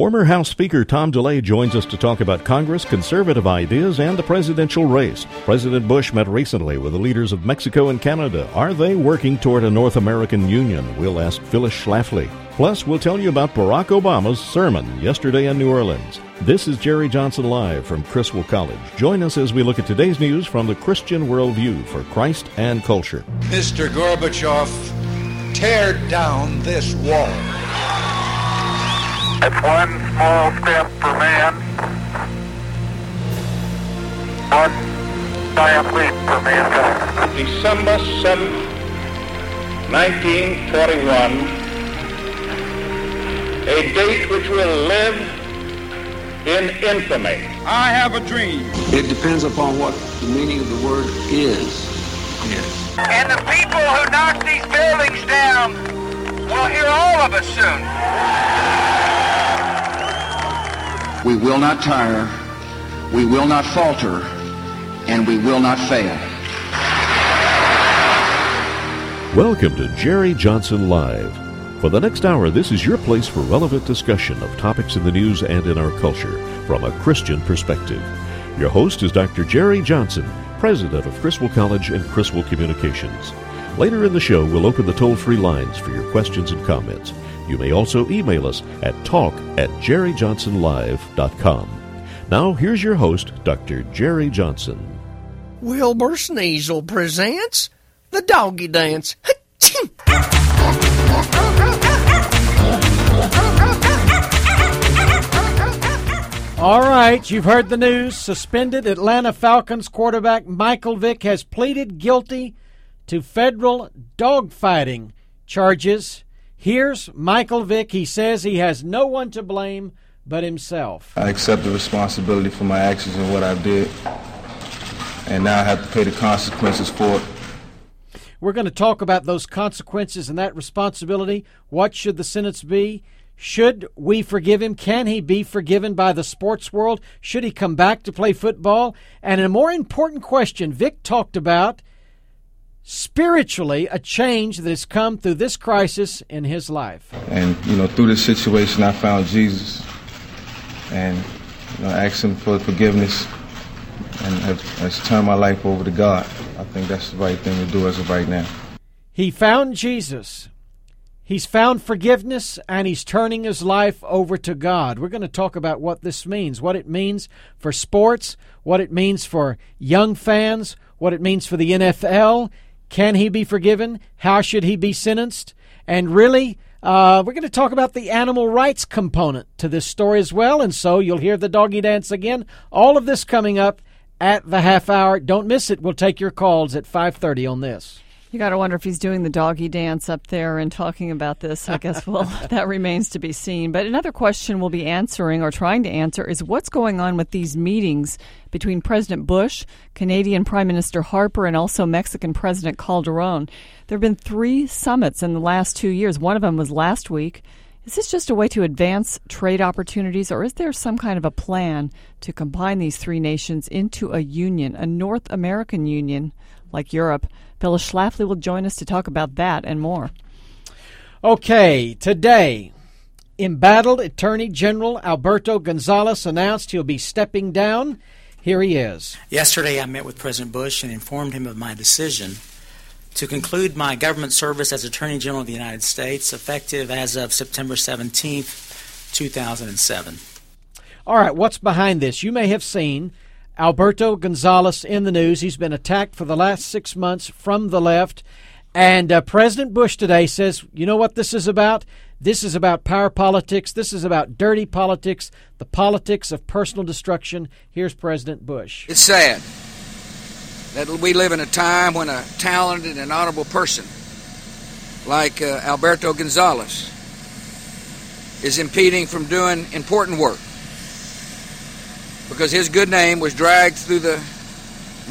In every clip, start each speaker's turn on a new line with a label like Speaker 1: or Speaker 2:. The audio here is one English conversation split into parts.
Speaker 1: Former House Speaker Tom DeLay joins us to talk about Congress, conservative ideas, and the presidential race. President Bush met recently with the leaders of Mexico and Canada. Are they working toward a North American Union? We'll ask Phyllis Schlafly. Plus, we'll tell you about Barack Obama's sermon yesterday in New Orleans. This is Jerry Johnson Live from Criswell College. Join us as we look at today's news from the Christian worldview for Christ and culture.
Speaker 2: Mr. Gorbachev, tear down this wall.
Speaker 3: It's one small step for man, one giant leap for mankind.
Speaker 4: December 7th, 1941, a date which will live in infamy.
Speaker 5: I have a dream.
Speaker 6: It depends upon what the meaning of the word is.
Speaker 5: Yes.
Speaker 3: And the people who knock these buildings down will hear all of us soon.
Speaker 6: We will not tire, we will not falter, and we will not fail.
Speaker 1: Welcome to Jerry Johnson Live. For the next hour, this is your place for relevant discussion of topics in the news and in our culture from a Christian perspective. Your host is Dr. Jerry Johnson, president of Criswell College and Criswell Communications. Later in the show, we'll open the toll free lines for your questions and comments. You may also email us at talk at jerryjohnsonlive.com. Now, here's your host, Dr. Jerry Johnson.
Speaker 7: Wilbur Sneasel presents the Doggy Dance.
Speaker 8: All right, you've heard the news. Suspended Atlanta Falcons quarterback Michael Vick has pleaded guilty to federal dogfighting charges. Here's Michael Vick. He says he has no one to blame but himself.
Speaker 9: I accept the responsibility for my actions and what I did, and now I have to pay the consequences for it.
Speaker 8: We're going to talk about those consequences and that responsibility. What should the sentence be? Should we forgive him? Can he be forgiven by the sports world? Should he come back to play football? And a more important question Vick talked about spiritually a change that has come through this crisis in his life.
Speaker 9: And, you know, through this situation, I found Jesus and you know, asked him for forgiveness and have, has turned my life over to God. I think that's the right thing to do as of right now.
Speaker 8: He found Jesus. He's found forgiveness and he's turning his life over to God. We're going to talk about what this means, what it means for sports, what it means for young fans, what it means for the NFL. Can he be forgiven? How should he be sentenced? And really, uh, we're going to talk about the animal rights component to this story as well. And so you'll hear the doggy dance again. All of this coming up at the half hour. Don't miss it. We'll take your calls at 5:30 on this.
Speaker 10: You got to wonder if he's doing the doggy dance up there and talking about this. I guess, well, that remains to be seen. But another question we'll be answering or trying to answer is what's going on with these meetings between President Bush, Canadian Prime Minister Harper, and also Mexican President Calderon. There have been three summits in the last two years. One of them was last week. Is this just a way to advance trade opportunities, or is there some kind of a plan to combine these three nations into a union, a North American union like Europe? Phyllis Schlafly will join us to talk about that and more.
Speaker 8: Okay, today, embattled Attorney General Alberto Gonzales announced he'll be stepping down. Here he is.
Speaker 11: Yesterday, I met with President Bush and informed him of my decision to conclude my government service as Attorney General of the United States effective as of September 17th, 2007.
Speaker 8: All right, what's behind this? You may have seen Alberto Gonzales in the news. He's been attacked for the last six months from the left. And uh, President Bush today says, you know what this is about? This is about power politics. This is about dirty politics, the politics of personal destruction. Here's President Bush.
Speaker 12: It's sad that we live in a time when a talented and honorable person like uh, Alberto Gonzales is impeding from doing important work because his good name was dragged through the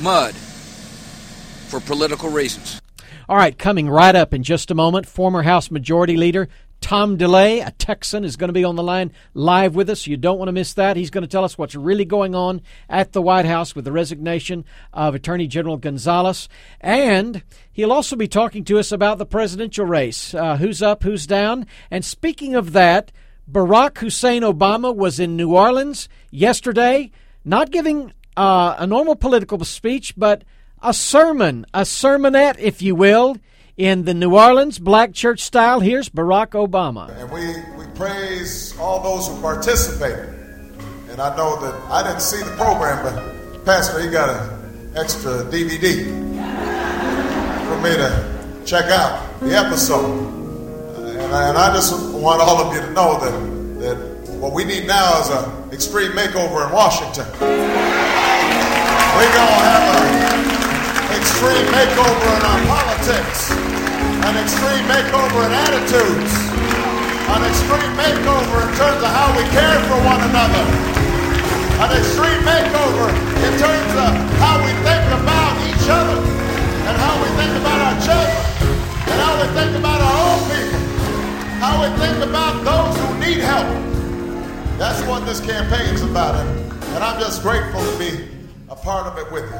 Speaker 12: mud for political reasons.
Speaker 8: All right, coming right up in just a moment, former House Majority Leader Tom DeLay, a Texan, is going to be on the line live with us. You don't want to miss that. He's going to tell us what's really going on at the White House with the resignation of Attorney General Gonzales. And he'll also be talking to us about the presidential race uh, who's up, who's down. And speaking of that, Barack Hussein Obama was in New Orleans yesterday, not giving uh, a normal political speech, but a sermon, a sermonette, if you will, in the New Orleans black church style. Here's Barack Obama.
Speaker 13: And we, we praise all those who participated. And I know that I didn't see the program, but Pastor, he got an extra DVD for me to check out the episode. And I, and I just want all of you to know that, that what we need now is an extreme makeover in Washington. We're going to have an extreme makeover in our politics, an extreme makeover in attitudes, an extreme makeover in terms of how we care for one another, an extreme makeover in terms of how we think about each other, and how we think about our children, and how we think about our own people how we think about those who need help. That's what this campaign's about. And, and I'm just grateful to be a part of it with you.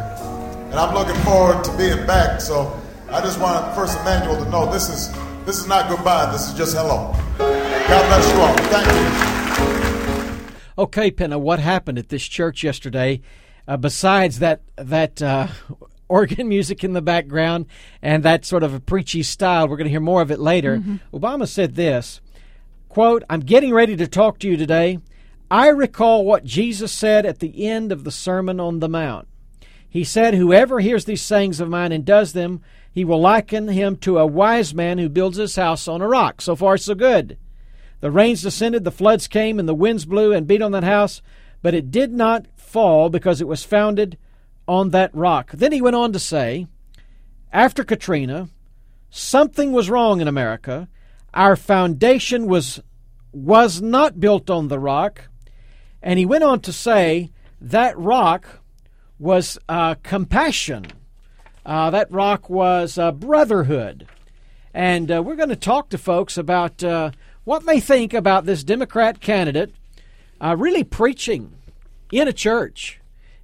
Speaker 13: And I'm looking forward to being back. So I just want First Emmanuel to know this is this is not goodbye. This is just hello. God bless you all. Thank
Speaker 8: you. Okay, Penna, what happened at this church yesterday? Uh, besides that that uh, organ music in the background and that sort of a preachy style. We're going to hear more of it later. Mm-hmm. Obama said this quote, I'm getting ready to talk to you today. I recall what Jesus said at the end of the Sermon on the Mount. He said, Whoever hears these sayings of mine and does them, he will liken him to a wise man who builds his house on a rock. So far, so good. The rains descended, the floods came, and the winds blew and beat on that house, but it did not fall because it was founded on that rock. Then he went on to say, after Katrina, something was wrong in America. Our foundation was was not built on the rock. And he went on to say that rock was uh, compassion. Uh, that rock was uh, brotherhood. And uh, we're going to talk to folks about uh, what they think about this Democrat candidate uh, really preaching in a church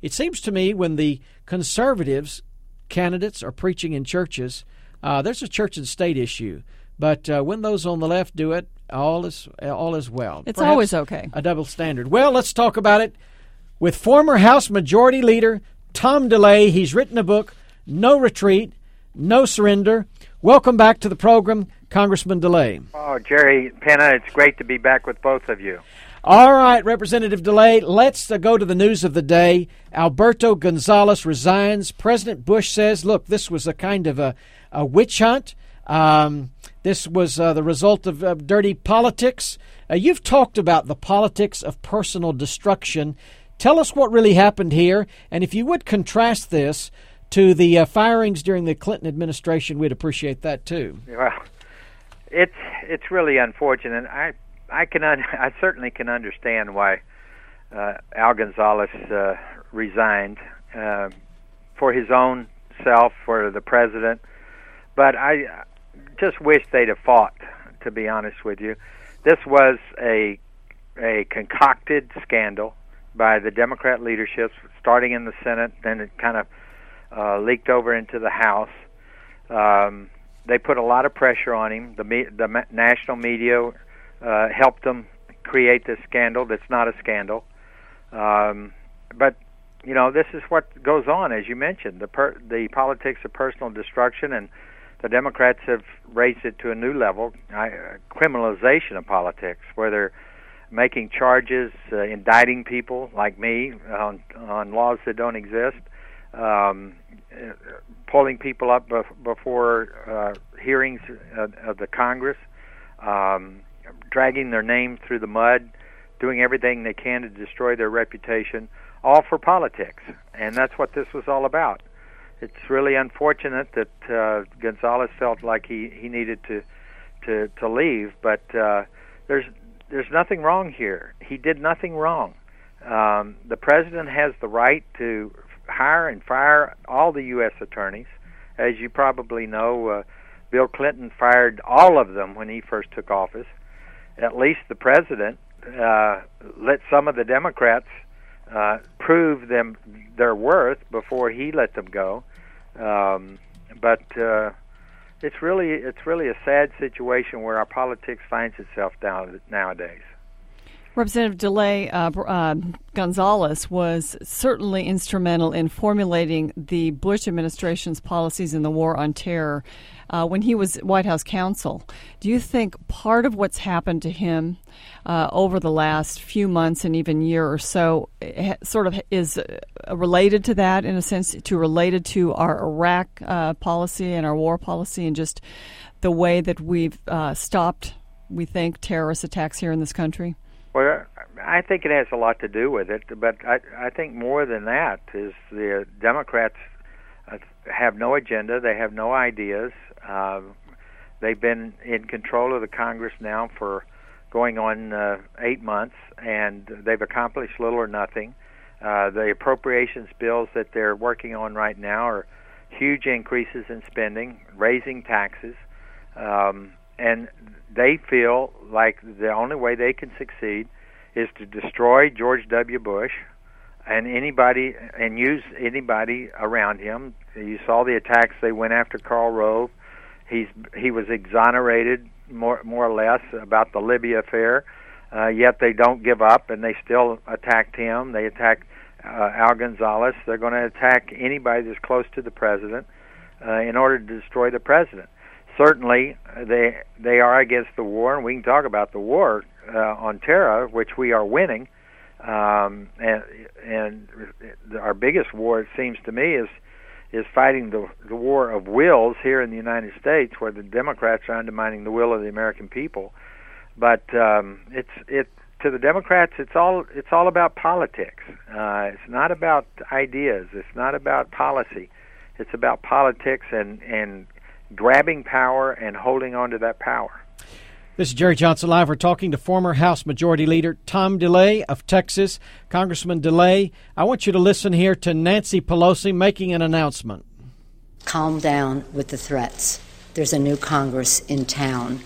Speaker 8: it seems to me when the conservatives candidates are preaching in churches, uh, there's a church and state issue. But uh, when those on the left do it, all is all is well.
Speaker 10: It's Perhaps always okay.
Speaker 8: A double standard. Well, let's talk about it with former House Majority Leader Tom DeLay. He's written a book, No Retreat, No Surrender. Welcome back to the program, Congressman DeLay.
Speaker 14: Oh, Jerry Penna, it's great to be back with both of you.
Speaker 8: All right, Representative DeLay, let's uh, go to the news of the day. Alberto Gonzales resigns. President Bush says, look, this was a kind of a, a witch hunt. Um, this was uh, the result of uh, dirty politics. Uh, you've talked about the politics of personal destruction. Tell us what really happened here, and if you would contrast this to the uh, firings during the Clinton administration, we'd appreciate that too.
Speaker 14: Well, it's it's really unfortunate. I I can un- I certainly can understand why uh, Al Gonzales uh, resigned uh, for his own self, for the president. But I just wish they'd have fought. To be honest with you, this was a a concocted scandal by the Democrat leadership, starting in the Senate, then it kind of uh, leaked over into the House. Um, they put a lot of pressure on him. The me- the national media uh, helped them create this scandal that's not a scandal. Um, but you know, this is what goes on, as you mentioned, the per- the politics of personal destruction, and the Democrats have raised it to a new level, uh, criminalization of politics, where they're making charges, uh, indicting people like me on on laws that don't exist, um, pulling people up bef- before uh, hearings of, of the Congress. Um, dragging their name through the mud, doing everything they can to destroy their reputation, all for politics. And that's what this was all about. It's really unfortunate that uh, Gonzales felt like he, he needed to to to leave, but uh, there's there's nothing wrong here. He did nothing wrong. Um, the president has the right to hire and fire all the U.S. attorneys. As you probably know, uh, Bill Clinton fired all of them when he first took office at least the president uh, let some of the Democrats uh, prove them their worth before he let them go. Um, but uh, it's really it's really a sad situation where our politics finds itself down nowadays.
Speaker 10: Representative DeLay uh, uh, Gonzales was certainly instrumental in formulating the Bush administration's policies in the war on terror uh, when he was White House counsel. Do you think part of what's happened to him uh, over the last few months and even year or so eh, sort of is uh, related to that in a sense, to related to our Iraq uh, policy and our war policy and just the way that we've stopped, we think, terrorist attacks here in this country?
Speaker 14: Well, I think it has a lot to do with it, but I, I think more than that is the Democrats uh, have no agenda. They have no ideas. Uh, they've been in control of the Congress now for going on uh, eight months, and they've accomplished little or nothing. Uh, the appropriations bills that they're working on right now are huge increases in spending, raising taxes, um, and they feel like the only way they can succeed is to destroy George W. Bush and anybody and use anybody around him. You saw the attacks they went after Karl Rove. He's he was exonerated more more or less about the Libby affair. Uh, yet they don't give up and they still attacked him. They attacked uh, Al Gonzales. They're going to attack anybody that's close to the president uh, in order to destroy the president certainly they they are against the war, and we can talk about the war uh, on terror, which we are winning. Um, and and our biggest war, it seems to me, is is fighting the the war of wills here in the United States, where the Democrats are undermining the will of the American people. But um, it's it to the Democrats, it's all it's all about politics. Uh, it's not about ideas. It's not about policy. It's about politics and and grabbing power and holding on to that power.
Speaker 8: This is Jerry Johnson Live. We're talking to former House Majority Leader Tom DeLay of Texas. Congressman DeLay, I want you to listen here to Nancy Pelosi making an announcement.
Speaker 15: Calm down with the threats. There's a new Congress in town.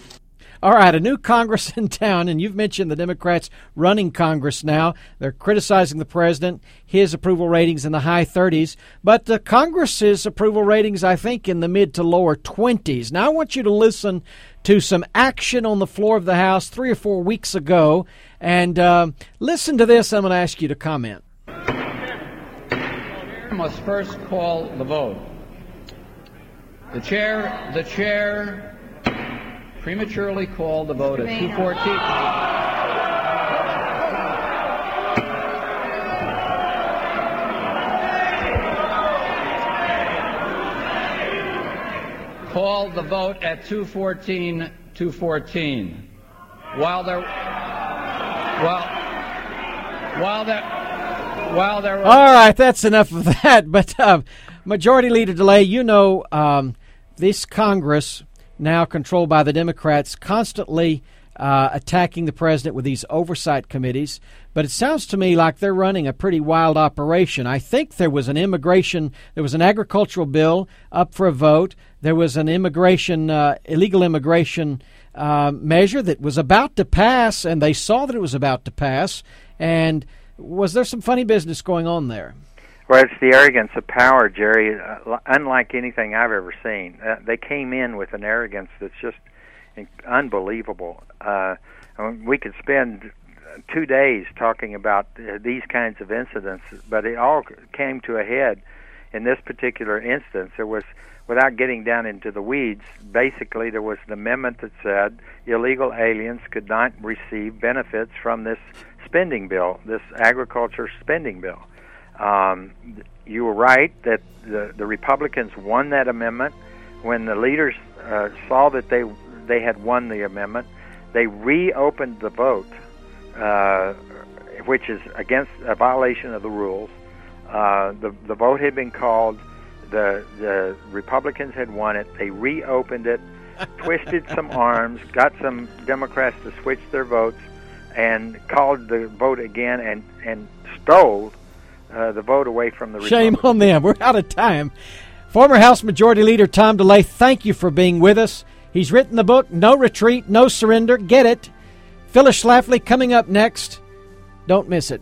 Speaker 8: All right, a new Congress in town, and you've mentioned the Democrats running Congress now. They're criticizing the president, his approval ratings in the high 30s, but the Congress's approval ratings, I think, in the mid to lower 20s. Now, I want you to listen to some action on the floor of the House three or four weeks ago, and uh, listen to this. I'm going to ask you to comment.
Speaker 16: I must first call the vote. The chair, the chair prematurely called the vote at 214. called the vote at 214 214 while there while while there while there
Speaker 8: all right that's enough of that but uh, majority leader DeLay you know um, this congress now controlled by the Democrats, constantly uh, attacking the president with these oversight committees. But it sounds to me like they're running a pretty wild operation. I think there was an immigration, there was an agricultural bill up for a vote. There was an immigration, uh, illegal immigration uh, measure that was about to pass, and they saw that it was about to pass. And was there some funny business going on there?
Speaker 14: Well, it's the arrogance of power, Jerry. Uh, unlike anything I've ever seen, uh, they came in with an arrogance that's just unbelievable. Uh, we could spend two days talking about uh, these kinds of incidents, but it all came to a head in this particular instance. There was, without getting down into the weeds, basically there was an amendment that said illegal aliens could not receive benefits from this spending bill, this agriculture spending bill. Um, you were right that the, the Republicans won that amendment. When the leaders uh, saw that they they had won the amendment, they reopened the vote, uh, which is against a violation of the rules. Uh, the the vote had been called. The the Republicans had won it. They reopened it, twisted some arms, got some Democrats to switch their votes, and called the vote again and and stole uh, the vote away from the
Speaker 8: Shame on them. We're out of time. Former House Majority Leader Tom DeLay, thank you for being with us. He's written the book, No Retreat, No Surrender. Get it. Phyllis Schlafly coming up next. Don't miss it.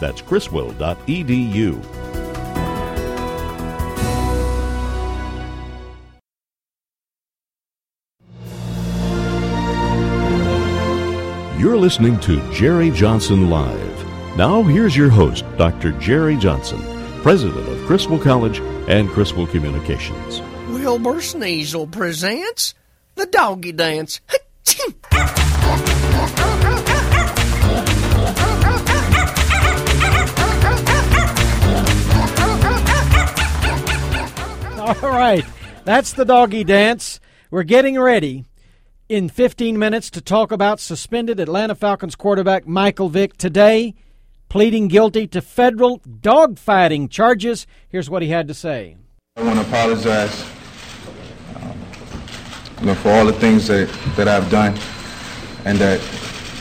Speaker 1: That's criswell.edu. You're listening to Jerry Johnson Live. Now, here's your host, Dr. Jerry Johnson, president of Criswell College and Criswell Communications.
Speaker 7: Wilbur Sneasel presents the Doggy Dance.
Speaker 8: All right, that's the doggy dance. We're getting ready in 15 minutes to talk about suspended Atlanta Falcons quarterback Michael Vick today, pleading guilty to federal dogfighting charges. Here's what he had to say.
Speaker 9: I want to apologize um, you know, for all the things that, that I've done and that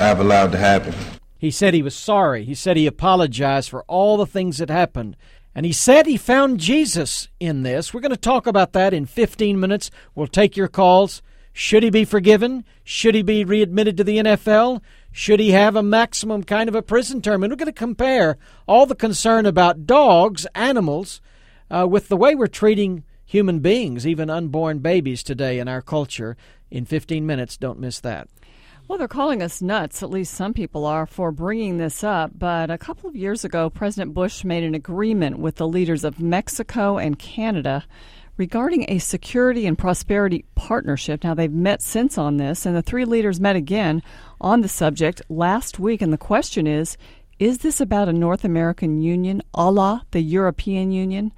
Speaker 9: I've allowed to happen.
Speaker 8: He said he was sorry. He said he apologized for all the things that happened. And he said he found Jesus in this. We're going to talk about that in 15 minutes. We'll take your calls. Should he be forgiven? Should he be readmitted to the NFL? Should he have a maximum kind of a prison term? And we're going to compare all the concern about dogs, animals, uh, with the way we're treating human beings, even unborn babies today in our culture. In 15 minutes, don't miss that.
Speaker 10: Well, they're calling us nuts, at least some people are, for bringing this up. But a couple of years ago, President Bush made an agreement with the leaders of Mexico and Canada regarding a security and prosperity partnership. Now, they've met since on this, and the three leaders met again on the subject last week. And the question is is this about a North American Union a la the European Union?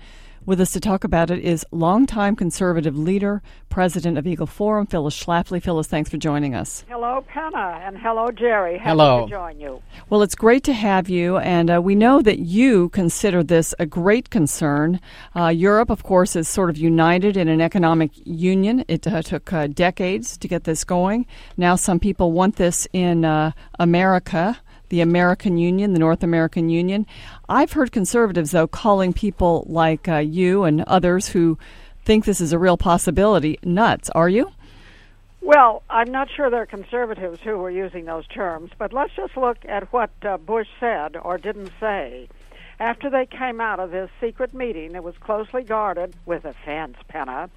Speaker 10: With us to talk about it is longtime conservative leader, president of Eagle Forum, Phyllis Schlafly. Phyllis, thanks for joining us.
Speaker 17: Hello, Penna, and hello, Jerry. Happy
Speaker 8: hello.
Speaker 17: to join you.
Speaker 10: Well, it's great to have you, and uh, we know that you consider this a great concern. Uh, Europe, of course, is sort of united in an economic union. It uh, took uh, decades to get this going. Now, some people want this in uh, America the American Union, the North American Union. I've heard conservatives, though, calling people like uh, you and others who think this is a real possibility nuts. Are you?
Speaker 17: Well, I'm not sure they're conservatives who were using those terms, but let's just look at what uh, Bush said or didn't say. After they came out of this secret meeting that was closely guarded with a fence, Penna,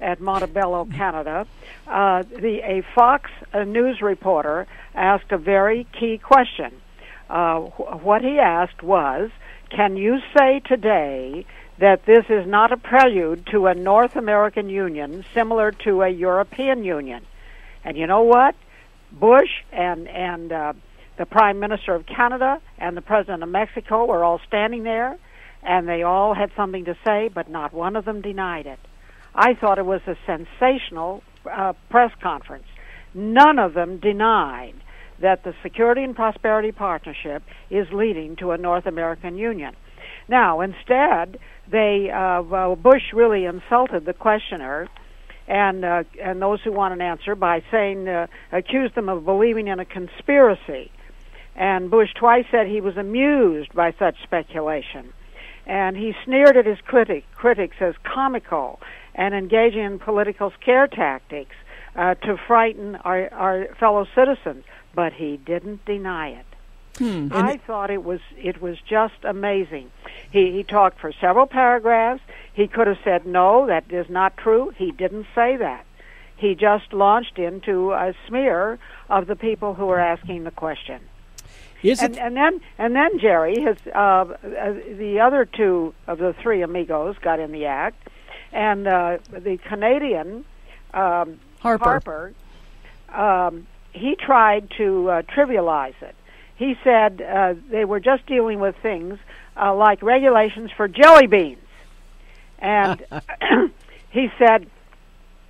Speaker 17: at Montebello, Canada, uh, the a Fox a news reporter asked a very key question. Uh, wh- what he asked was, "Can you say today that this is not a prelude to a North American Union similar to a European Union?" And you know what? Bush and and uh, the Prime Minister of Canada and the President of Mexico were all standing there, and they all had something to say, but not one of them denied it. I thought it was a sensational uh, press conference. None of them denied that the Security and Prosperity Partnership is leading to a North American Union. Now, instead, they uh, well, Bush really insulted the questioner and uh, and those who want an answer by saying uh, accused them of believing in a conspiracy. And Bush twice said he was amused by such speculation. And he sneered at his critic, critics as comical and engaging in political scare tactics uh, to frighten our, our fellow citizens. But he didn't deny it.
Speaker 10: Hmm.
Speaker 17: I thought it was it was just amazing. He he talked for several paragraphs. He could have said no, that is not true. He didn't say that. He just launched into a smear of the people who were asking the question.
Speaker 8: Is
Speaker 17: and, and then and then Jerry, his uh, uh, the other two of the three amigos got in the act, and uh, the Canadian um,
Speaker 10: Harper.
Speaker 17: Harper um, he tried to uh, trivialize it. He said uh, they were just dealing with things uh, like regulations for jelly beans, and he said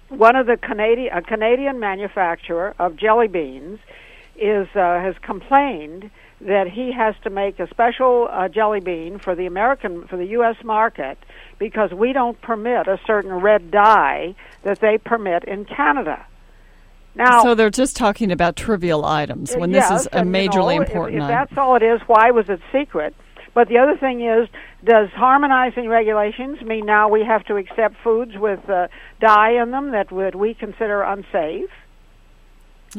Speaker 17: one of the Canadian a Canadian manufacturer of jelly beans is uh, has complained that he has to make a special uh, jelly bean for the American for the U.S. market because we don't permit a certain red dye that they permit in Canada. Now,
Speaker 10: so they're just talking about trivial items when
Speaker 17: yes,
Speaker 10: this is a
Speaker 17: and, you
Speaker 10: majorly
Speaker 17: know,
Speaker 10: important
Speaker 17: If,
Speaker 10: item.
Speaker 17: that's all it is, why was it secret? But the other thing is, does harmonizing regulations mean now we have to accept foods with uh, dye in them that would we consider unsafe?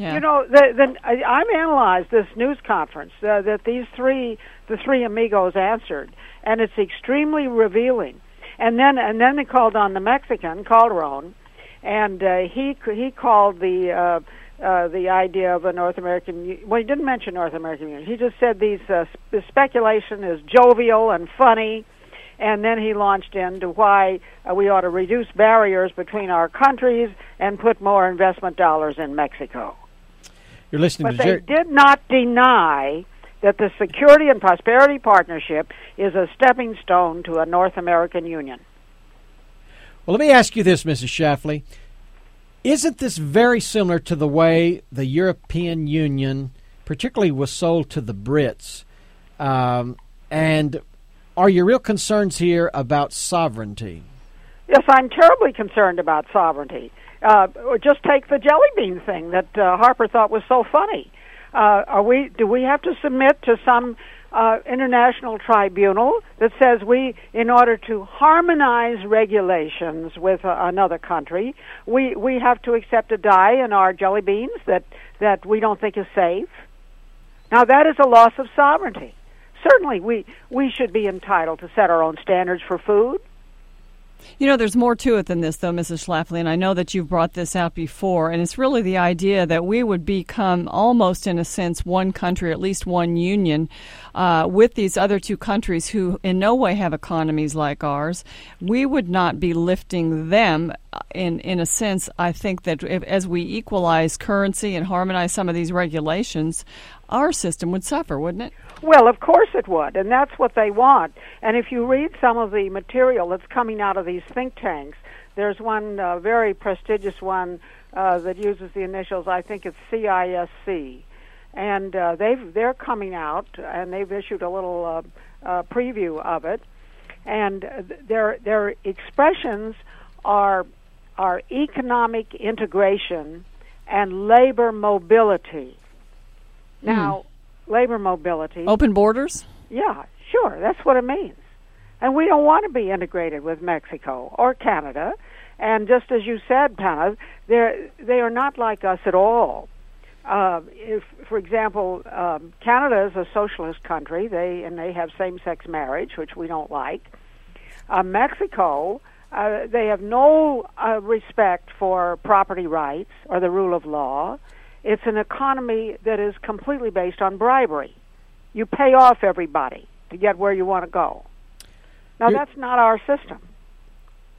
Speaker 10: Yeah.
Speaker 17: You know, the, the, I, I'm analyzed this news conference uh, that these three, the three amigos answered, and it's extremely revealing. And then, and then they called on the Mexican Calderon, and uh, he he called the uh, uh, the idea of a North American. Well, he didn't mention North American Union. He just said these uh, sp- speculation is jovial and funny, and then he launched into why uh, we ought to reduce barriers between our countries and put more investment dollars in Mexico.
Speaker 8: You're listening
Speaker 17: But
Speaker 8: to
Speaker 17: they did not deny that the Security and Prosperity Partnership is a stepping stone to a North American Union.
Speaker 8: Well, let me ask you this, Mrs. Schlafly. Isn't this very similar to the way the European Union, particularly, was sold to the Brits? Um, and are your real concerns here about sovereignty?
Speaker 17: Yes, I'm terribly concerned about sovereignty. Uh, or just take the jelly bean thing that uh, Harper thought was so funny. Uh, are we? Do we have to submit to some uh, international tribunal that says we, in order to harmonize regulations with uh, another country, we we have to accept a dye in our jelly beans that that we don't think is safe? Now that is a loss of sovereignty. Certainly, we we should be entitled to set our own standards for food.
Speaker 10: You know, there's more to it than this, though, Mrs. Schlafly, and I know that you've brought this out before, and it's really the idea that we would become almost, in a sense, one country, at least one union, uh, with these other two countries who in no way have economies like ours. We would not be lifting them. uh, In in a sense, I think that if, as we equalize currency and harmonize some of these regulations, our system would suffer, wouldn't it?
Speaker 17: Well, of course it would, and that's what they want. And if you read some of the material that's coming out of these think tanks, there's one uh, very prestigious one uh, that uses the initials. I think it's CISC, and uh, they've they're coming out and they've issued a little uh, uh, preview of it, and their their expressions are are economic integration and labor mobility. Now, labor mobility.
Speaker 10: Open borders?
Speaker 17: Yeah, sure. That's what it means. And we don't want to be integrated with Mexico or Canada. And just as you said, Penna, they're, they are not like us at all. Uh, if, for example, um, Canada is a socialist country, they and they have same-sex marriage, which we don't like. Uh, Mexico, uh, they have no uh, respect for property rights or the rule of law. It's an economy that is completely based on bribery. You pay off everybody to get where you want to go. Now,
Speaker 8: You're-
Speaker 17: that's not our system.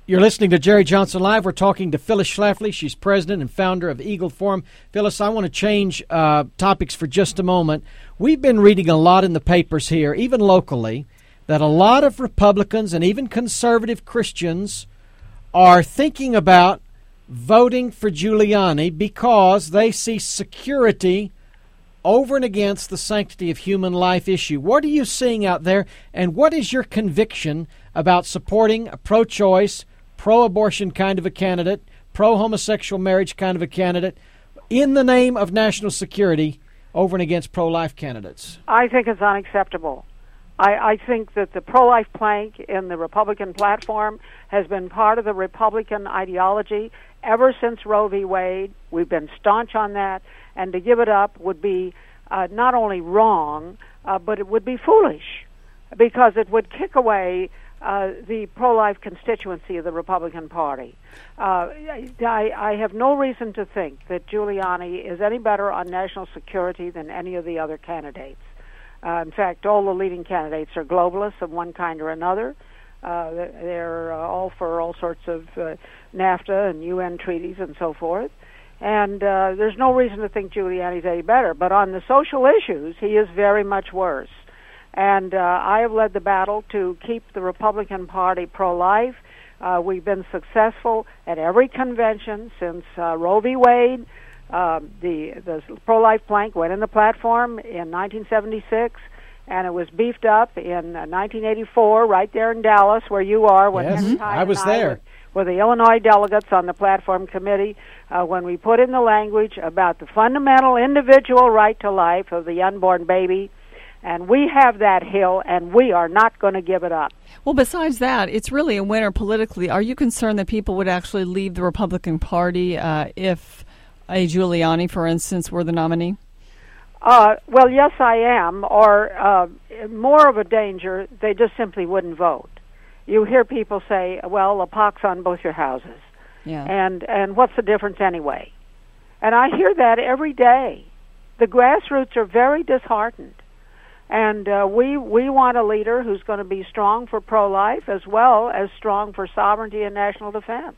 Speaker 8: You're listening to Jerry Johnson Live. We're talking to Phyllis Schlafly. She's president and founder of Eagle Forum. Phyllis, I want to change uh, topics for just a moment. We've been reading a lot in the papers here, even locally, that a lot of Republicans and even conservative Christians are thinking about voting for Giuliani because they see security over and against the sanctity of human life issue. What are you seeing out there, and what is your conviction about supporting a pro choice, pro abortion kind of a candidate, pro homosexual marriage kind of a candidate, in the name of national security over and against pro life candidates?
Speaker 17: I think it's unacceptable. I, I think that the pro life plank in the Republican platform has been part of the Republican ideology ever since Roe v. Wade. We've been staunch on that, and to give it up would be uh, not only wrong, uh, but it would be foolish because it would kick away uh, the pro life constituency of the Republican Party. Uh, I, I have no reason to think that Giuliani is any better on national security than any of the other candidates. Uh, in fact, all the leading candidates are globalists of one kind or another. Uh, they're uh, all for all sorts of uh, NAFTA and UN treaties and so forth. And uh, there's no reason to think Giuliani's any better. But on the social issues, he is very much worse. And uh, I have led the battle to keep the Republican Party pro-life. Uh, we've been successful at every convention since uh, Roe v. Wade. Uh, the the pro-life plank went in the platform in 1976 and it was beefed up in uh, 1984 right there in Dallas where you are when
Speaker 8: yes,
Speaker 17: Henry
Speaker 8: I was there
Speaker 17: were, were the Illinois delegates on the platform committee uh, when we put in the language about the fundamental individual right to life of the unborn baby and we have that hill and we are not going to give it up.
Speaker 10: Well, besides that, it's really a winner politically. Are you concerned that people would actually leave the Republican Party uh, if a Giuliani, for instance, were the nominee?
Speaker 17: Uh, well, yes, I am. Or uh, more of a danger, they just simply wouldn't vote. You hear people say, "Well, a pox on both your houses,"
Speaker 10: yeah.
Speaker 17: and and what's the difference anyway? And I hear that every day. The grassroots are very disheartened, and uh, we we want a leader who's going to be strong for pro-life as well as strong for sovereignty and national defense.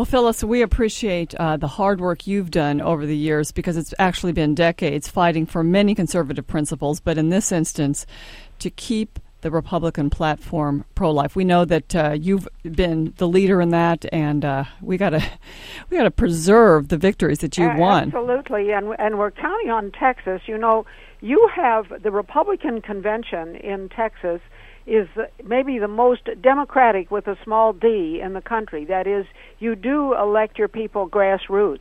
Speaker 10: Well, Phyllis, we appreciate uh, the hard work you've done over the years because it's actually been decades fighting for many conservative principles, but in this instance, to keep the Republican platform pro-life. We know that uh, you've been the leader in that, and uh, we got to we got to preserve the victories that you've won.
Speaker 17: Absolutely, and and we're counting on Texas. You know, you have the Republican convention in Texas is maybe the most democratic with a small d in the country. That is, you do elect your people grassroots.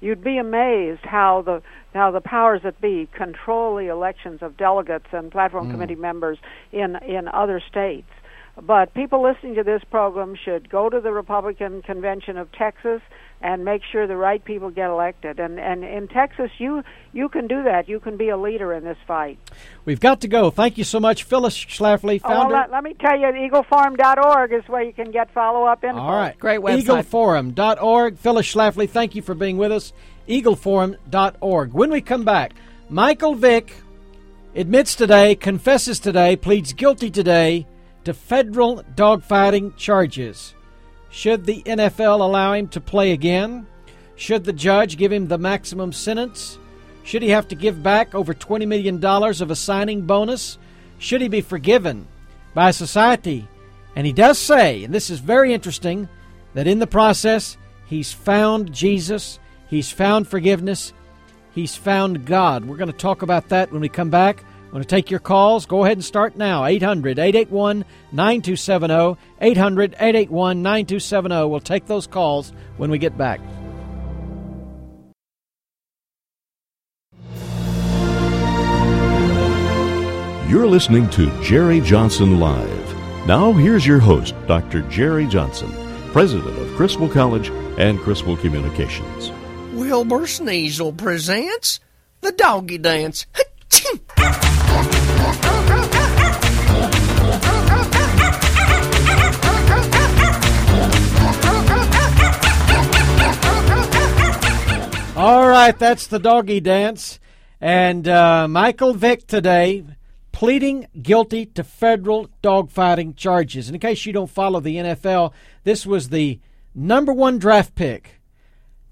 Speaker 17: You'd be amazed how the how the powers that be control the elections of delegates and platform mm. committee members in in other states. But people listening to this program should go to the Republican Convention of Texas and make sure the right people get elected. And and in Texas, you you can do that. You can be a leader in this fight.
Speaker 8: We've got to go. Thank you so much, Phyllis Schlafly, founder.
Speaker 17: Oh, well, let, let, me tell you, eagleforum.org is where you can get follow up info.
Speaker 8: All right,
Speaker 10: great website.
Speaker 8: Eagleforum.org. Phyllis Schlafly, thank you for being with us. Eagleforum.org. When we come back, Michael Vick admits today, confesses today, pleads guilty today to federal dogfighting charges. Should the NFL allow him to play again? Should the judge give him the maximum sentence? Should he have to give back over $20 million of a signing bonus? Should he be forgiven by society? And he does say, and this is very interesting, that in the process, he's found Jesus, he's found forgiveness, he's found God. We're going to talk about that when we come back. I want to take your calls. Go ahead and start now. 800 881 9270. 800 881 9270. We'll take those calls when we get back.
Speaker 1: You're listening to Jerry Johnson Live. Now, here's your host, Dr. Jerry Johnson, president of Criswell College and Criswell Communications.
Speaker 7: Wilbur Sneasel presents the Doggy Dance.
Speaker 8: All right, that's the doggy dance. And uh, Michael Vick today pleading guilty to federal dogfighting charges. And in case you don't follow the NFL, this was the number one draft pick.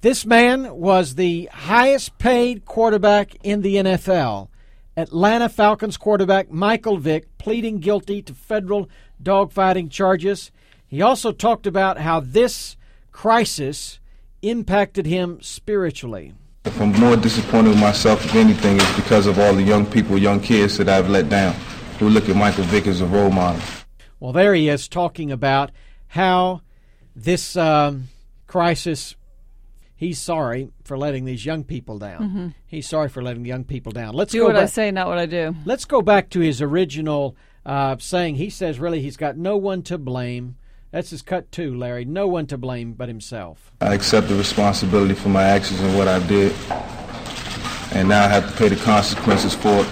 Speaker 8: This man was the highest paid quarterback in the NFL. Atlanta Falcons quarterback Michael Vick pleading guilty to federal dogfighting charges. He also talked about how this crisis impacted him spiritually.
Speaker 9: If I'm more disappointed with myself, if anything, it's because of all the young people, young kids that I've let down who look at Michael Vick as a role model.
Speaker 8: Well, there he is talking about how this um, crisis, he's sorry for letting these young people down.
Speaker 10: Mm-hmm.
Speaker 8: He's sorry for letting the young people down. Let's
Speaker 10: do
Speaker 8: go
Speaker 10: what
Speaker 8: back.
Speaker 10: I say, not what I do.
Speaker 8: Let's go back to his original uh, saying. He says, really, he's got no one to blame. That's his cut too, Larry. No one to blame but himself.
Speaker 9: I accept the responsibility for my actions and what I did, and now I have to pay the consequences for it.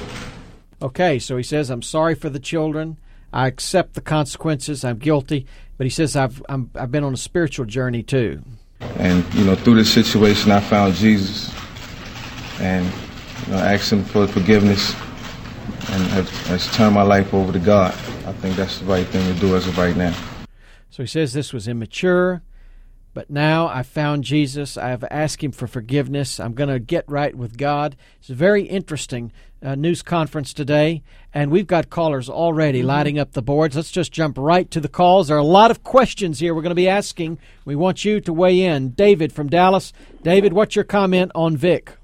Speaker 8: Okay, so he says, I'm sorry for the children. I accept the consequences. I'm guilty. But he says, I've, i have been on a spiritual journey too.
Speaker 9: And, you know, through this situation, I found Jesus and you know, asked him for forgiveness and have, has turned my life over to God. I think that's the right thing to do as of right now.
Speaker 8: So he says this was immature, but now I found Jesus. I have asked him for forgiveness. I'm going to get right with God. It's a very interesting uh, news conference today, and we've got callers already mm-hmm. lighting up the boards. Let's just jump right to the calls. There are a lot of questions here we're going to be asking. We want you to weigh in. David from Dallas. David, what's your comment on Vick?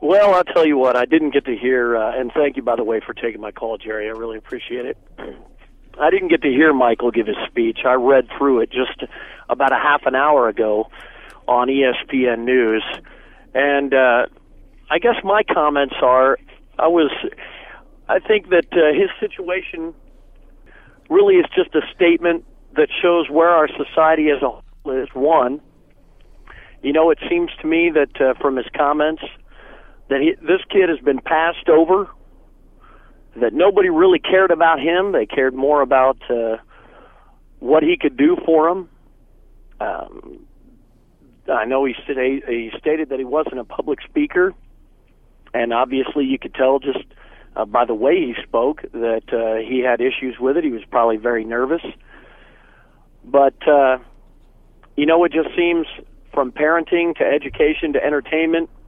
Speaker 18: Well, I'll tell you what, I didn't get to hear, uh, and thank you, by the way, for taking my call, Jerry. I really appreciate it. I didn't get to hear Michael give his speech. I read through it just about a half an hour ago on ESPN News. And uh, I guess my comments are I was, I think that uh, his situation really is just a statement that shows where our society as a is. One, you know, it seems to me that uh, from his comments, that he, this kid has been passed over, that nobody really cared about him. They cared more about uh, what he could do for them. Um, I know he, said, he stated that he wasn't a public speaker, and obviously you could tell just uh, by the way he spoke that uh, he had issues with it. He was probably very nervous. But, uh, you know, it just seems from parenting to education to entertainment –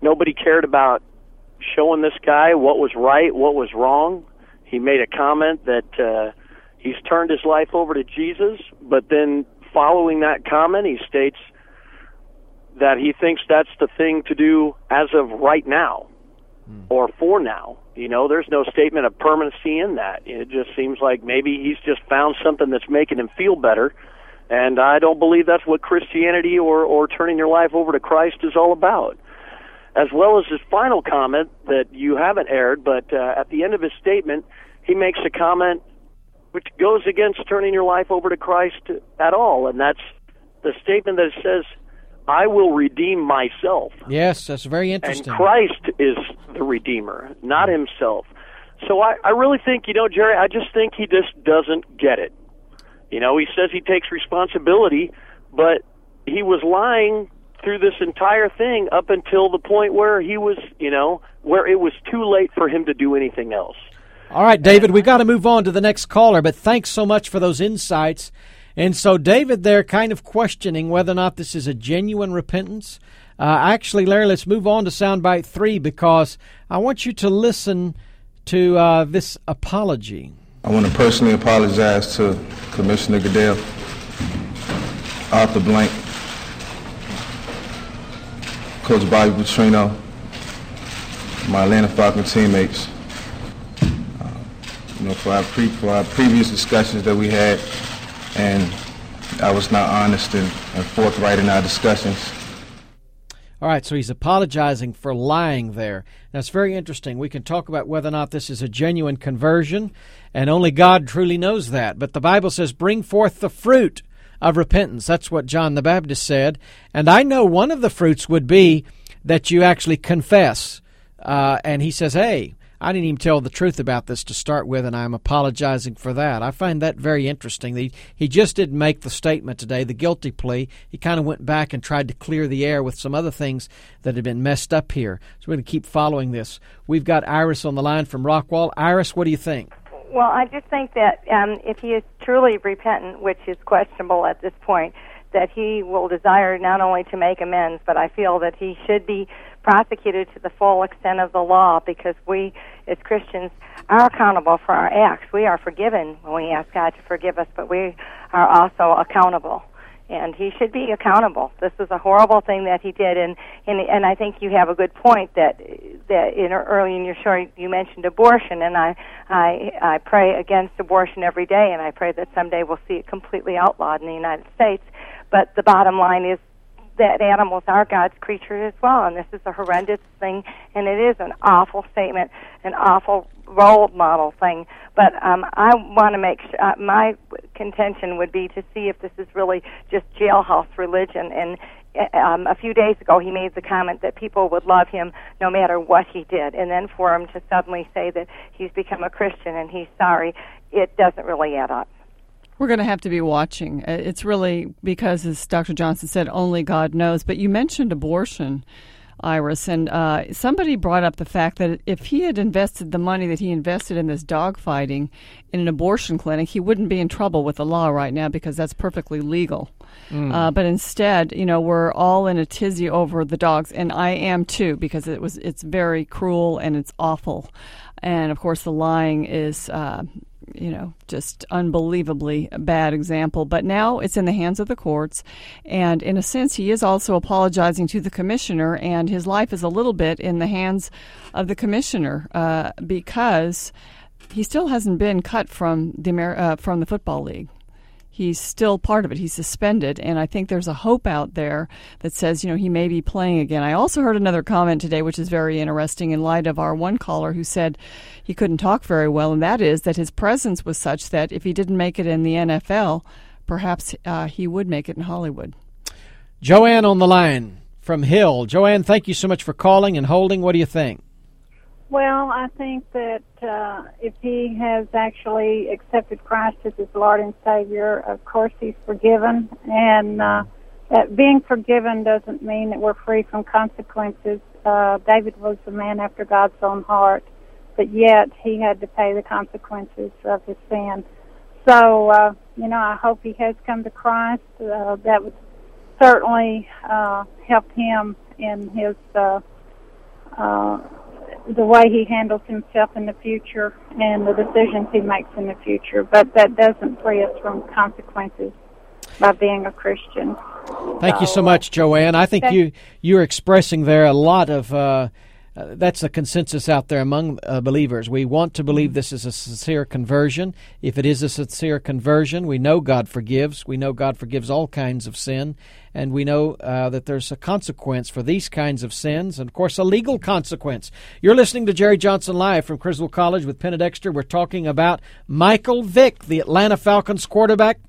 Speaker 18: nobody cared about showing this guy what was right, what was wrong. He made a comment that uh, he's turned his life over to Jesus, but then following that comment, he states that he thinks that's the thing to do as of right now hmm. or for now. You know, there's no statement of permanency in that. It just seems like maybe he's just found something that's making him feel better. And I don't believe that's what Christianity or, or turning your life over to Christ is all about as well as his final comment that you haven't aired, but uh, at the end of his statement, he makes a comment which goes against turning your life over to Christ at all, and that's the statement that says, I will redeem myself.
Speaker 8: Yes, that's very interesting.
Speaker 18: And Christ is the Redeemer, not himself. So I, I really think, you know, Jerry, I just think he just doesn't get it. You know, he says he takes responsibility, but he was lying through this entire thing up until the point where he was, you know, where it was too late for him to do anything else.
Speaker 8: All right, David, we've got to move on to the next caller, but thanks so much for those insights. And so, David, they're kind of questioning whether or not this is a genuine repentance. Uh, actually, Larry, let's move on to soundbite three because I want you to listen to uh, this apology.
Speaker 9: I want to personally apologize to Commissioner Goodell, Arthur Blank, Coach Bobby Petrino, my Atlanta Falcon teammates. Uh, you know, for our, pre- for our previous discussions that we had, and I was not honest and, and forthright in our discussions.
Speaker 8: All right, so he's apologizing for lying there. That's very interesting. We can talk about whether or not this is a genuine conversion, and only God truly knows that. But the Bible says, bring forth the fruit of repentance. That's what John the Baptist said. And I know one of the fruits would be that you actually confess. Uh, and he says, Hey, I didn't even tell the truth about this to start with, and I'm apologizing for that. I find that very interesting. He, he just didn't make the statement today, the guilty plea. He kind of went back and tried to clear the air with some other things that had been messed up here. So we're going to keep following this. We've got Iris on the line from Rockwall. Iris, what do you think?
Speaker 19: Well, I just think that um, if he is truly repentant, which is questionable at this point, that he will desire not only to make amends, but I feel that he should be prosecuted to the full extent of the law because we, as Christians, are accountable for our acts. We are forgiven when we ask God to forgive us, but we are also accountable and he should be accountable. This is a horrible thing that he did, and and and I think you have a good point that that in early in your story you mentioned abortion, and I I I pray against abortion every day, and I pray that someday we'll see it completely outlawed in the United States. But the bottom line is that animals are God's creatures as well, and this is a horrendous thing, and it is an awful statement, an awful role model thing. But um, I want to make sure, uh, my contention would be to see if this is really just jailhouse religion. And uh, um, a few days ago, he made the comment that people would love him no matter what he did, and then for him to suddenly say that he's become a Christian and he's sorry, it doesn't really add up.
Speaker 10: We're going to have to be watching. Uh, it's really because, as Dr. Johnson said, only God knows. But you mentioned abortion. Iris. And uh, somebody brought up the fact that if he had invested the money that he invested in this dog fighting in an abortion clinic, he wouldn't be in trouble with the law right now because that's perfectly legal. Mm. Uh, but instead, you know, we're all in a tizzy over the dogs, and I am too because it was it's very cruel and it's awful. And of course, the lying is uh, you know, just unbelievably bad example. But now it's in the hands of the courts. And in a sense, he is also apologizing to the commissioner, and his life is a little bit in the hands of the commissioner uh, because he still hasn't been cut from the Amer- uh, from the football league he's still part of it. He's suspended, and I think there's a hope out there that says, you know, he may be playing again. I also heard another comment today, which is very interesting in light of our one caller who said he couldn't talk very well, and that is that his presence was such that if he didn't make it in the NFL, perhaps uh, he would make it in Hollywood.
Speaker 8: Joanne on the line from Hill. Joanne, thank you so much for calling and holding. What do you think?
Speaker 20: Well, I think that uh, if he has actually accepted Christ as his Lord and Savior, of course he's forgiven. And uh, that being forgiven doesn't mean that we're free from consequences. Uh, David was a man after God's own heart, but yet he had to pay the consequences of his sin. So, uh, you know, I hope he has come to Christ. Uh, that would certainly uh, help him in his. Uh, uh, the way he handles himself in the future and the decisions he makes in the future. But that doesn't free us from consequences by being a Christian.
Speaker 8: Thank so, you so much, Joanne. I think you you're expressing there a lot of. Uh, uh, that's a consensus out there among uh, believers. We want to believe this is a sincere conversion. If it is a sincere conversion, we know God forgives. We know God forgives all kinds of sin. And we know uh, that there's a consequence for these kinds of sins, and of course, a legal consequence. You're listening to Jerry Johnson Live from Criswell College with Penna Dexter. We're talking about Michael Vick, the Atlanta Falcons quarterback,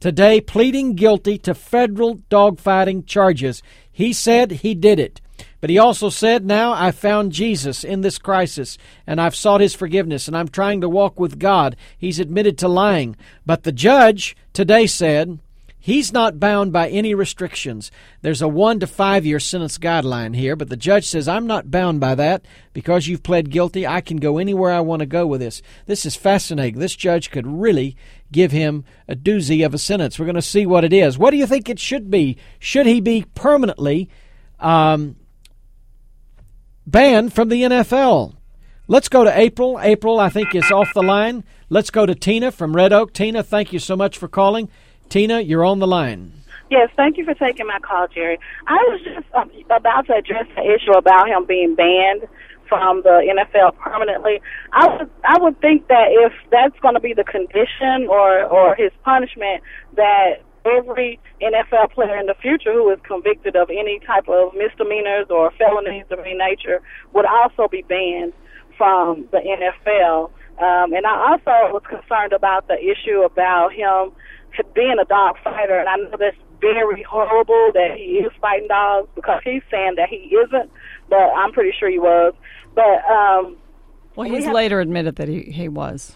Speaker 8: today pleading guilty to federal dogfighting charges. He said he did it. But he also said, Now I found Jesus in this crisis, and I've sought his forgiveness, and I'm trying to walk with God. He's admitted to lying. But the judge today said, He's not bound by any restrictions. There's a one to five year sentence guideline here, but the judge says, I'm not bound by that. Because you've pled guilty, I can go anywhere I want to go with this. This is fascinating. This judge could really give him a doozy of a sentence. We're going to see what it is. What do you think it should be? Should he be permanently um, banned from the NFL. Let's go to April. April, I think, is off the line. Let's go to Tina from Red Oak. Tina, thank you so much for calling. Tina, you're on the line.
Speaker 21: Yes, thank you for taking my call, Jerry. I was just uh, about to address the issue about him being banned from the NFL permanently. I would I would think that if that's going to be the condition or or his punishment, that every NFL player in the future who is convicted of any type of misdemeanors or felonies of any nature would also be banned from the NFL. Um, and I also was concerned about the issue about him being a dog fighter, and I know that's very horrible that he is fighting dogs because he's saying that he isn't, but I'm pretty sure he was. But um,
Speaker 10: well, he's we later admitted that he he was.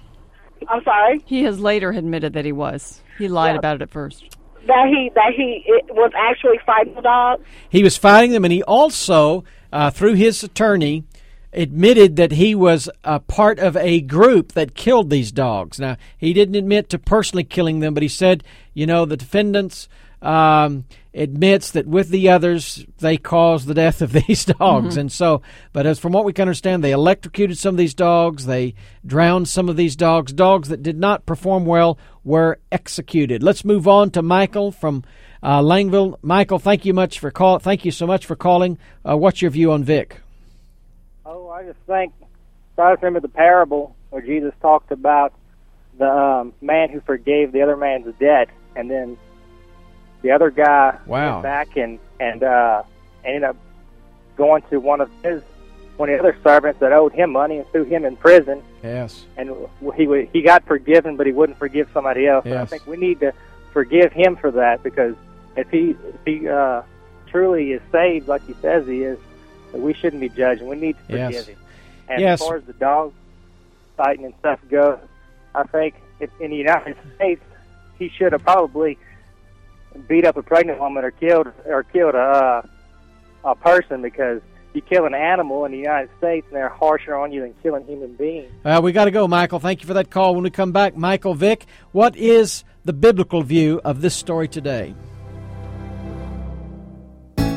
Speaker 21: I'm sorry.
Speaker 10: He has later admitted that he was. He lied yeah. about it at first
Speaker 21: that he that he was actually fighting the dogs.
Speaker 8: He was fighting them, and he also, uh, through his attorney, admitted that he was a part of a group that killed these dogs. Now, he didn't admit to personally killing them, but he said, you know, the defendants um, admits that with the others they caused the death of these dogs, mm-hmm. and so. But as from what we can understand, they electrocuted some of these dogs. They drowned some of these dogs. Dogs that did not perform well were executed. Let's move on to Michael from uh, Langville. Michael, thank you much for call. Thank you so much for calling. Uh, what's your view on Vick?
Speaker 22: Oh, I just think try to remember the parable where Jesus talked about the um, man who forgave the other man's debt, and then the other guy
Speaker 8: wow.
Speaker 22: went back and and uh, ended up going to one of his one of the other servants that owed him money and threw him in prison.
Speaker 8: Yes.
Speaker 22: And he he got forgiven, but he wouldn't forgive somebody else.
Speaker 8: Yes.
Speaker 22: And I think we need to forgive him for that because if he if he uh, truly is saved like he says he is, we shouldn't be judging. We need to forgive
Speaker 8: yes.
Speaker 22: him. And
Speaker 8: yes.
Speaker 22: as far as the dog fighting and stuff goes, I think if in the United States he should have probably beat up a pregnant woman or killed or killed a uh, a person because you kill an animal in the United States and they're harsher on you than killing human beings.
Speaker 8: Uh, we got to go, Michael. Thank you for that call. When we come back, Michael Vick, what is the biblical view of this story today?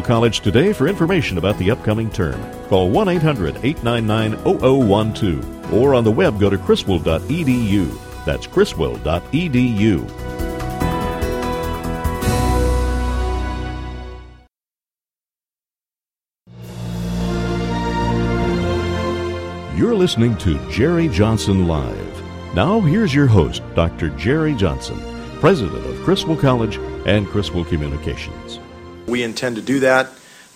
Speaker 1: College today for information about the upcoming term. Call 1 800 899 0012 or on the web go to criswell.edu. That's criswell.edu. You're listening to Jerry Johnson Live. Now, here's your host, Dr. Jerry Johnson, President of Criswell College and Criswell Communications.
Speaker 23: We intend to do that.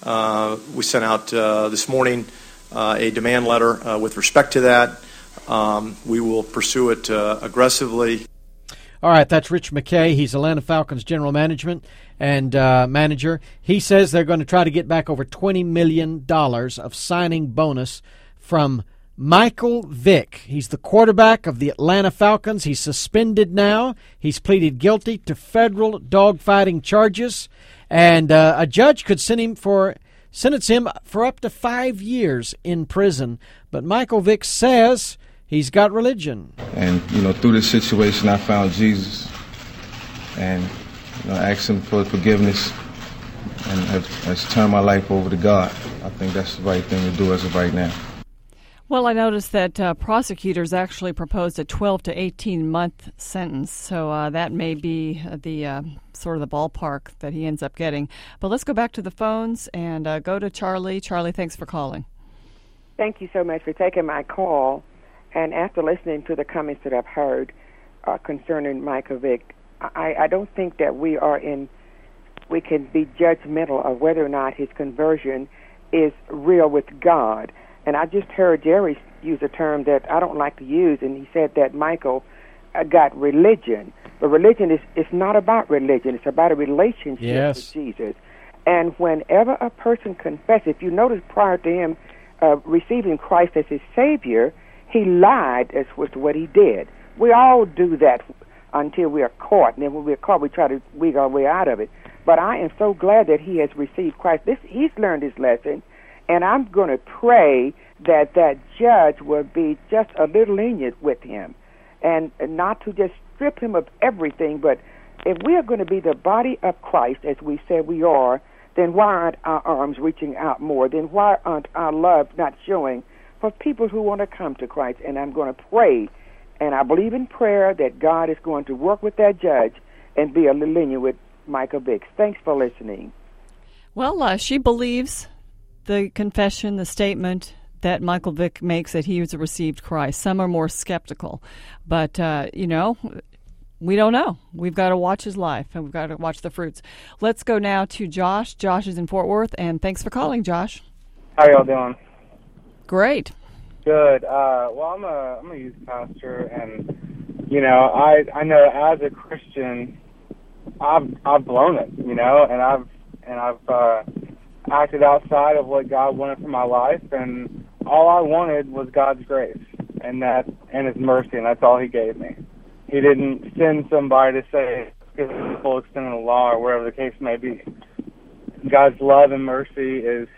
Speaker 23: Uh, we sent out uh, this morning uh, a demand letter with respect to that. Um, we will pursue it aggressively.
Speaker 8: All right, that's Rich McKay. He's Atlanta Falcons general management and uh, manager. He says they're going to try to get back over $20 million of signing bonus from Michael Vick. He's the quarterback of the Atlanta Falcons. He's suspended now. He's pleaded guilty to federal dogfighting charges, and uh, a judge could send him for sentence him for up to five years in prison. But Michael Vick says he's got religion.
Speaker 9: And you know, through this situation, I found Jesus, and you know, asked Him for forgiveness, and have turned my life over to God. I think that's the right thing to do as of right now.
Speaker 10: Well, I noticed that uh, prosecutors actually proposed a 12 to 18 month sentence, so uh, that may be the uh, sort of the ballpark that he ends up getting. But let's go back to the phones and uh, go to Charlie. Charlie, thanks for calling.
Speaker 24: Thank you so much for taking my call. And after listening to the comments that I've heard uh, concerning Michael Vick, I, I don't think that we are in, we can be judgmental of whether or not his conversion is real with God. And I just heard Jerry use a term that I don't like to use, and he said that Michael uh, got religion. But religion is it's not about religion; it's about a relationship
Speaker 8: yes.
Speaker 24: with Jesus. And whenever a person confesses, if you notice prior to him uh, receiving Christ as his Savior, he lied as to what he did. We all do that until we are caught, and then when we're caught, we try to wiggle our way out of it. But I am so glad that he has received Christ. This he's learned his lesson and I'm going to pray that that judge will be just a little lenient with him and not to just strip him of everything. But if we are going to be the body of Christ, as we said we are, then why aren't our arms reaching out more? Then why aren't our love not showing for people who want to come to Christ? And I'm going to pray, and I believe in prayer that God is going to work with that judge and be a little lenient with Michael Biggs. Thanks for listening.
Speaker 10: Well, uh, she believes the confession, the statement that Michael Vick makes that he has received Christ. Some are more skeptical, but uh, you know, we don't know. We've got to watch his life and we've got to watch the fruits. Let's go now to Josh. Josh is in Fort Worth, and thanks for calling, Josh.
Speaker 25: How y'all doing?
Speaker 10: Great.
Speaker 25: Good. Uh, well, I'm a I'm a youth pastor, and you know, I I know as a Christian, I've I've blown it, you know, and I've and I've uh, acted outside of what God wanted for my life, and all I wanted was God's grace and that and His mercy, and that's all He gave me. He didn't send somebody to say the full extent of the law or whatever the case may be. God's love and mercy is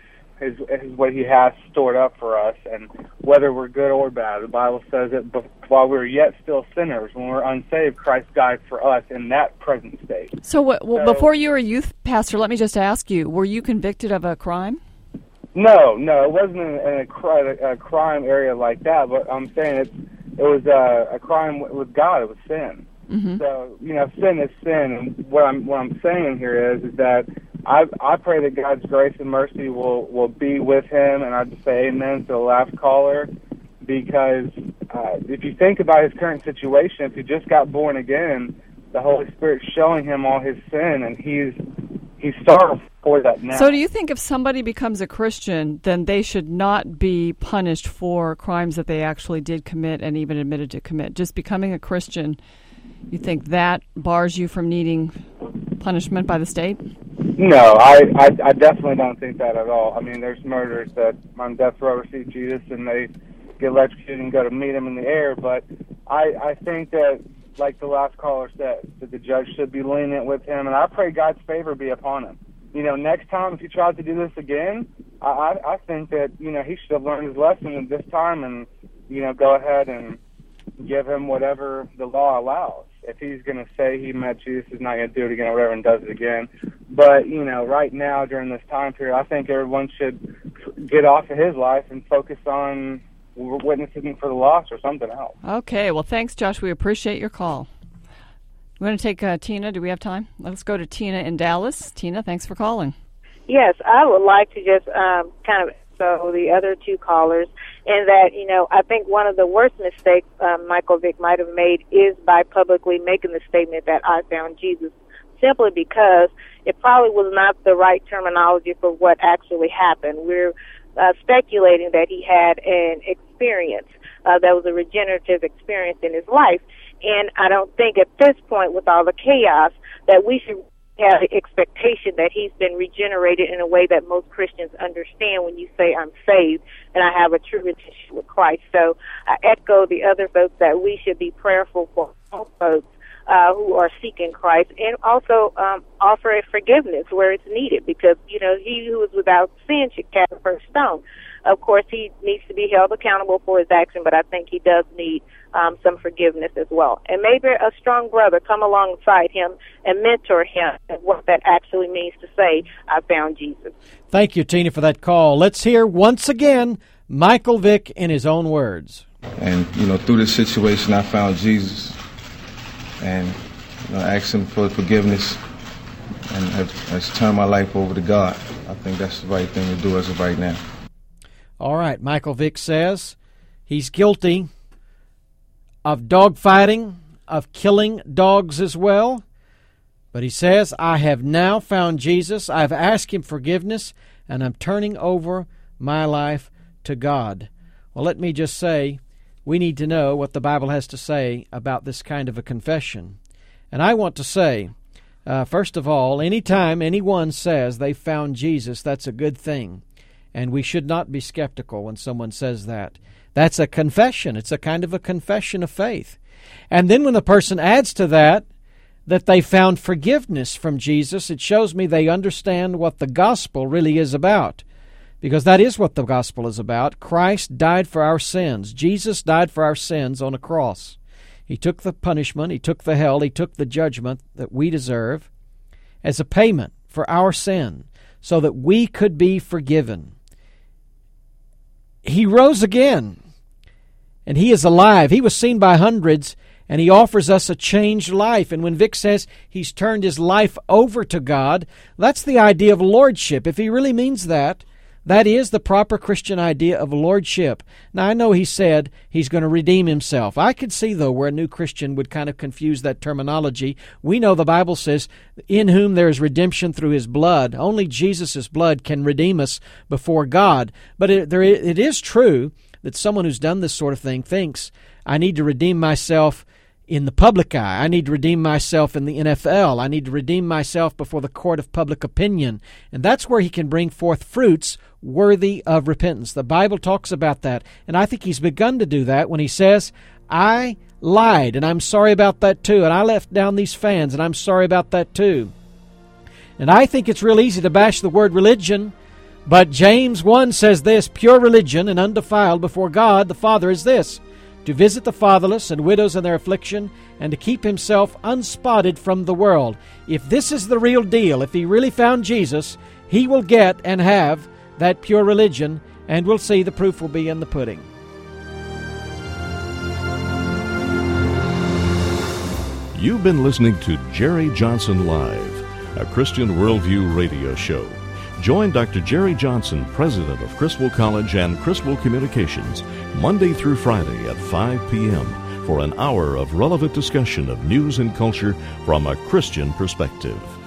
Speaker 25: is, is what He has stored up for us, and whether we're good or bad, the Bible says that while we're yet still sinners, when we're unsaved, Christ died for us in that present state.
Speaker 10: So, what, well, so, before you were a youth pastor, let me just ask you: Were you convicted of a crime?
Speaker 25: No, no, it wasn't in, in a, a, crime area like that. But I'm saying it, it was a, a crime with God. It was sin.
Speaker 10: Mm-hmm.
Speaker 25: So you know, sin is sin, and what I'm what I'm saying here is is that I I pray that God's grace and mercy will will be with him, and I just say Amen to the last caller, because uh, if you think about his current situation, if he just got born again, the Holy Spirit's showing him all his sin, and he's he's sorrowful for that now.
Speaker 10: So, do you think if somebody becomes a Christian, then they should not be punished for crimes that they actually did commit and even admitted to commit? Just becoming a Christian, you think that bars you from needing punishment by the state?
Speaker 25: No, I, I I definitely don't think that at all. I mean, there's murderers that on death row receive Jesus and they get electrocuted and go to meet him in the air. But I I think that like the last caller said, that the judge should be lenient with him, and I pray God's favor be upon him. You know, next time if he tries to do this again, I I, I think that you know he should have learned his lesson this time, and you know go ahead and give him whatever the law allows. If he's going to say he met Jesus, he's not going to do it again or whatever and does it again. But, you know, right now during this time period, I think everyone should get off of his life and focus on witnessing for the lost or something else.
Speaker 10: Okay. Well, thanks, Josh. We appreciate your call. We're going to take uh, Tina. Do we have time? Let's go to Tina in Dallas. Tina, thanks for calling.
Speaker 26: Yes, I would like to just um, kind of so the other two callers, and that you know I think one of the worst mistakes um, Michael Vick might have made is by publicly making the statement that I found Jesus, simply because it probably was not the right terminology for what actually happened. We're uh, speculating that he had an experience uh, that was a regenerative experience in his life, and I don't think at this point, with all the chaos, that we should have expectation that he's been regenerated in a way that most Christians understand when you say I'm saved and I have a true relationship with Christ. So I echo the other folks that we should be prayerful for all folks uh, who are seeking Christ and also um, offer a forgiveness where it's needed because, you know, he who is without sin should cast the first stone. Of course, he needs to be held accountable for his action, but I think he does need um, some forgiveness as well. And maybe a strong brother come alongside him and mentor him and what that actually means to say, I found Jesus.
Speaker 8: Thank you, Tina, for that call. Let's hear once again Michael Vick in his own words.
Speaker 9: And, you know, through this situation, I found Jesus and, you know, asked him for forgiveness and have, has turned my life over to God. I think that's the right thing to do as of right now.
Speaker 8: All right, Michael Vick says he's guilty of dogfighting, of killing dogs as well. But he says, I have now found Jesus. I've asked him forgiveness, and I'm turning over my life to God. Well, let me just say, we need to know what the Bible has to say about this kind of a confession. And I want to say, uh, first of all, anytime anyone says they found Jesus, that's a good thing. And we should not be skeptical when someone says that. That's a confession. It's a kind of a confession of faith. And then when the person adds to that, that they found forgiveness from Jesus, it shows me they understand what the gospel really is about. Because that is what the gospel is about. Christ died for our sins. Jesus died for our sins on a cross. He took the punishment, He took the hell, He took the judgment that we deserve as a payment for our sin so that we could be forgiven. He rose again, and He is alive. He was seen by hundreds, and He offers us a changed life. And when Vick says He's turned His life over to God, that's the idea of lordship. If He really means that, that is the proper Christian idea of lordship. Now, I know he said he's going to redeem himself. I could see, though, where a new Christian would kind of confuse that terminology. We know the Bible says, In whom there is redemption through his blood. Only Jesus' blood can redeem us before God. But it, there, it is true that someone who's done this sort of thing thinks, I need to redeem myself in the public eye. I need to redeem myself in the NFL. I need to redeem myself before the court of public opinion. And that's where he can bring forth fruits worthy of repentance. The Bible talks about that. And I think he's begun to do that when he says, I lied, and I'm sorry about that too. And I left down these fans, and I'm sorry about that too. And I think it's real easy to bash the word religion. But James 1 says this pure religion and undefiled before God the Father is this to visit the fatherless and widows in their affliction, and to keep himself unspotted from the world. If this is the real deal, if he really found Jesus, he will get and have that pure religion, and we'll see the proof will be in the pudding.
Speaker 1: You've been listening to Jerry Johnson Live. a Christian Worldview radio show. Join Dr. Jerry Johnson, president of Criswell College and Criswell Communications, Monday through Friday at 5 p.m. for an hour of relevant discussion of news and culture from a Christian perspective.